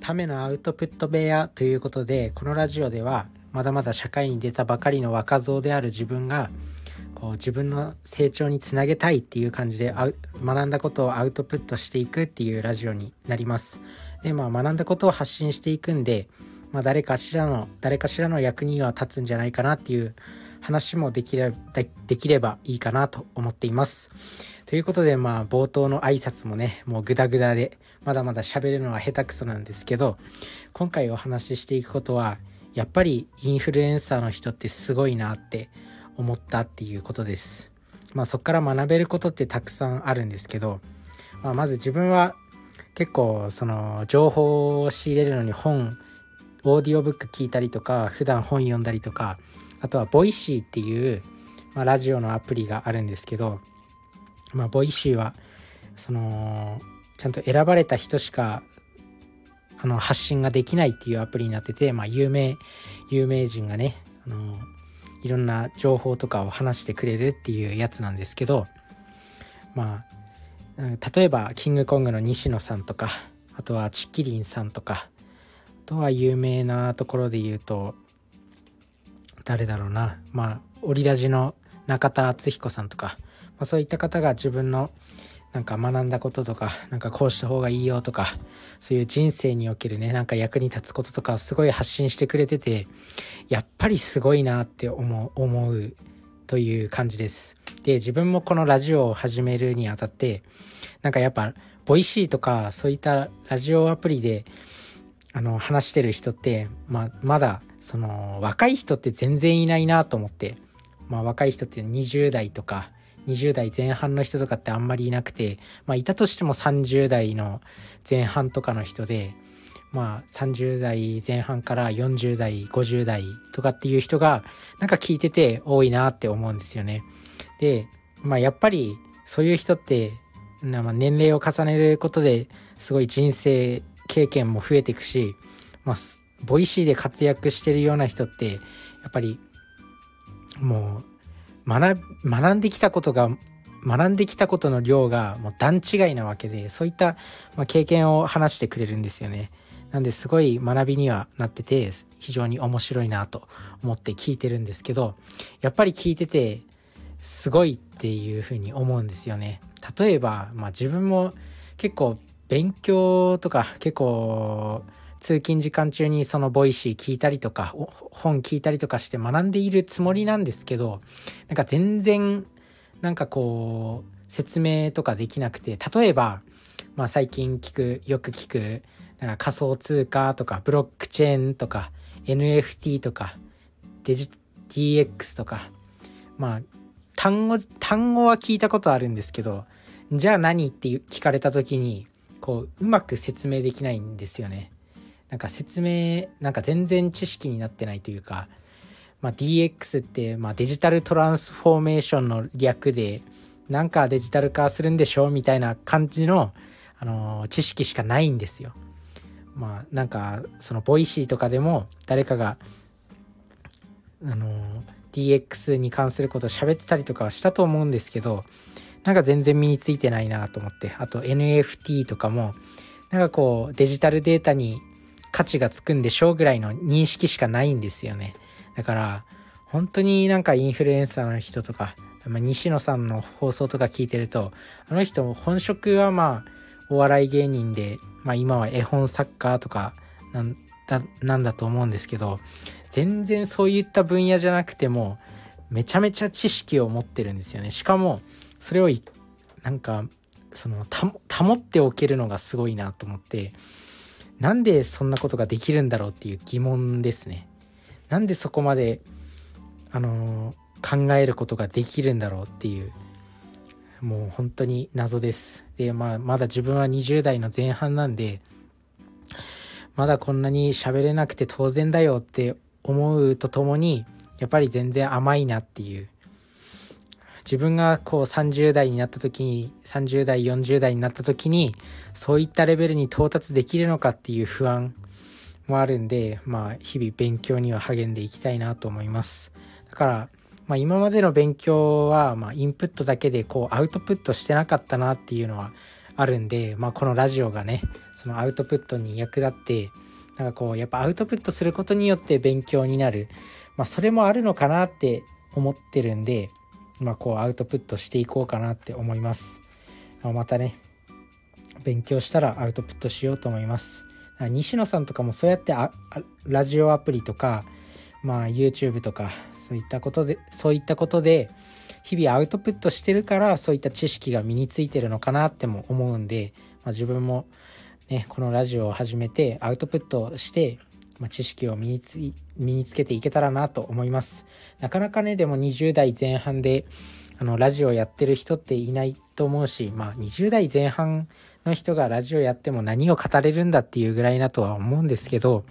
ためのアウトプット部屋ということでこのラジオではまだまだ社会に出たばかりの若造である自分がこう自分の成長につなげたいっていう感じで学んだことをアウトプットしていくっていうラジオになります。でまあ学んだことを発信していくんで、まあ、誰かしらの誰かしらの役には立つんじゃないかなっていう話もできれできればいいかなと思っています。ということでまあ冒頭の挨拶もねもうグダグダでまだまだ喋るのは下手くそなんですけど今回お話ししていくことはやっぱりインフルエンサーの人ってすごいなって思ったっていうことです。まあそこから学べることってたくさんあるんですけど、まあ、まず自分は結構その情報を仕入れるのに本オーディオブック聞いたりとか普段本読んだりとかあとは Voicy っていう、まあ、ラジオのアプリがあるんですけど、まあ、 Voicy はそのちゃんと選ばれた人しかあの発信ができないっていうアプリになってて、まあ、有名有名人がねあのいろんな情報とかを話してくれるっていうやつなんですけどまあ例えばキングコングの西野さんとかあとはちきりんさんとかあとは有名なところで言うと誰だろうな。まあオリラジの中田敦彦さんとか、まあ、そういった方が自分のなんか学んだこととか、なんかこうした方がいいよとか、そういう人生におけるね、なんか役に立つこととかすごい発信してくれてて、やっぱりすごいなって思う、思うという感じです。で、自分もこのラジオを始めるにあたって、なんかやっぱ、 Voicy とか、そういったラジオアプリで、あの、話してる人って、まあ、まだ、その、若い人って全然いないなと思って、まあ、若い人って20代とか、20代前半の人とかってあんまりいなくて、まあ、いたとしても30代の前半とかの人で、まあ、30代前半から40代、50代とかっていう人が、なんか聞いてて多いなって思うんですよね。で、まあ、やっぱり、そういう人って、まあ、年齢を重ねることですごい人生経験も増えていくし、まあ、Voicy で活躍してるような人って、やっぱり、もう、学学んできたことが学んできたことの量がもう段違いなわけでそういった、経験を話してくれるんですよね。なんですごい学びにはなってて非常に面白いなと思って聞いてるんですけどやっぱり聞いててすごいっていうふうに思うんですよね。例えば、まあ、自分も結構勉強とか結構通勤時間中にその Voicy 聞いたりとか、本聞いたりとかして学んでいるつもりなんですけど、なんか全然、なんかこう、説明とかできなくて、例えば、まあ最近聞く、よく聞く、なんか仮想通貨とか、ブロックチェーンとか、NFT とか、デジ、DX とか、まあ、単語、単語は聞いたことあるんですけど、じゃあ何って聞かれた時に、こう、うまく説明できないんですよね。なんか説明なんか全然知識になってないというか、まあ、DX って、まあ、デジタルトランスフォーメーションの略でなんかデジタル化するんでしょうみたいな感じの、あのー、知識しかないんですよ。まあなんかその Voicy とかでも誰かがあのー、DX に関することを喋ってたりとかはしたと思うんですけどなんか全然身についてないなと思ってあと NFT とかもなんかこうデジタルデータに価値がつくんでしょうぐらいの認識しかないんですよね。だから、本当になんかインフルエンサーの人とか、まあ、西野さんの放送とか聞いてると、あの人本職はまあ、お笑い芸人で、まあ今は絵本作家とかなんだ、なんだと思うんですけど、全然そういった分野じゃなくても、めちゃめちゃ知識を持ってるんですよね。しかも、それをなんか、その、保っておけるのがすごいなと思って、なんでそんなことができるんだろうっていう疑問ですね。なんでそこまで、あのー、考えることができるんだろうっていう、もう本当に謎です。で、まあ、まだ自分は20代の前半なんで、まだこんなに喋れなくて当然だよって思うとともに、やっぱり全然甘いなっていう自分がこう30代になった時に、30代、40代になった時に、そういったレベルに到達できるのかっていう不安もあるんで、まあ、日々勉強には励んでいきたいなと思います。だから、まあ、今までの勉強は、まあ、インプットだけでこうアウトプットしてなかったなっていうのはあるんで、まあ、このラジオがねそのアウトプットに役立ってなんかこうやっぱアウトプットすることによって勉強になる、まあ、それもあるのかなって思ってるんで、まあ、こうアウトプットしていこうかなって思います。またね勉強したらアウトプットしようと思います。西野さんとかもそうやってラジオアプリとか、まあ、YouTube とかそういったことでそういったことで日々アウトプットしてるからそういった知識が身についてるのかなっても思うんで、まあ、自分も、ね、このラジオを始めてアウトプットして、まあ、知識を身につ身につけていけたらなと思います。なかなかねでも20代前半であのラジオやってる人っていないと思うし、まあ、20代前半の人がラジオやっても何を語れるんだっていうぐらいだとは思うんですけど、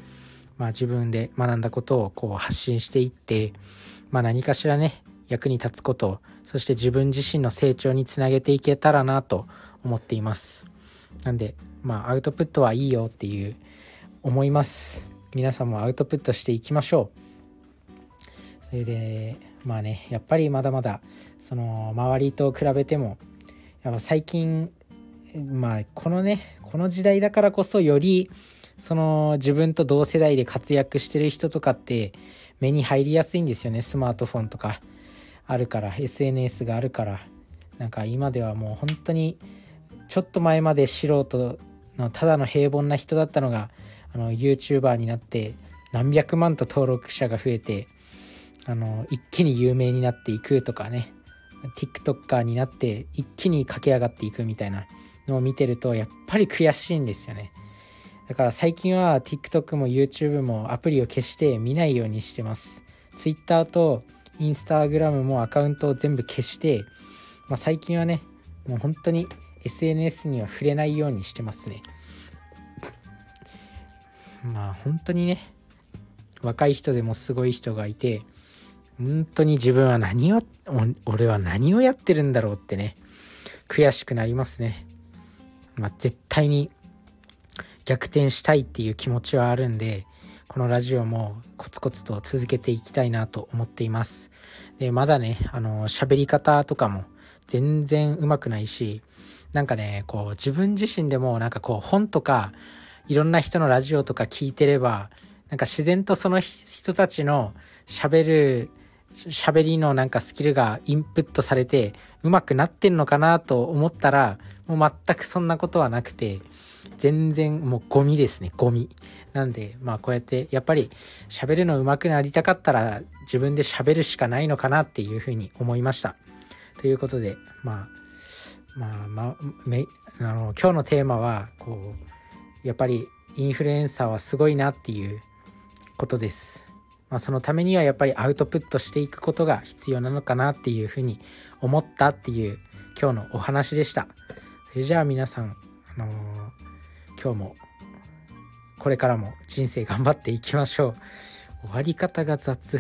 まあ、自分で学んだことをこう発信していって、まあ、何かしらね役に立つことそして自分自身の成長につなげていけたらなと思っています。なんでまあアウトプットはいいよっていう思います。皆さんもアウトプットしていきましょう。それでまあねやっぱりまだまだその周りと比べてもやっぱ最近まあこのねこの時代だからこそよりその自分と同世代で活躍してる人とかって目に入りやすいんですよね。スマートフォンとかあるから SNS があるから。なんか今ではもう本当にちょっと前まで素人のただの平凡な人だったのがあの YouTuber になって何百万と登録者が増えてあの一気に有名になっていくとかね。TikToker になって一気に駆け上がっていくみたいなのを見てるとやっぱり悔しいんですよね。だから最近は TikTok も YouTube もアプリを消して見ないようにしてます。Twitter とインスタグラムもアカウントを全部消して、まあ、最近はねもう本当に SNS には触れないようにしてますね。まあ本当にね若い人でもすごい人がいて本当に自分は何を俺は何をやってるんだろうってね悔しくなりますねまあ絶対に逆転したいっていう気持ちはあるんでこのラジオもコツコツと続けていきたいなと思っています。で、まだね、あの、喋り方とかも全然うまくないし、なんかね、こう自分自身でもなんかこう本とかいろんな人のラジオとか聞いてれば、なんか自然とその人たちの喋る、喋りのなんかスキルがインプットされて上手くなってんのかなと思ったら、もう全くそんなことはなくて、全然もうゴミですね、ゴミ。なんで、まあこうやってやっぱり喋るの上手くなりたかったら自分で喋るしかないのかなっていうふうに思いました。ということで、まあ、まあ、まあ、めあの今日のテーマは、こう、やっぱりインフルエンサーはすごいなっていうことです。まあそのためにはやっぱりアウトプットしていくことが必要なのかなっていうふうに思ったっていう今日のお話でした。それじゃあ皆さん、あのー、今日もこれからも人生頑張っていきましょう終わり方が雑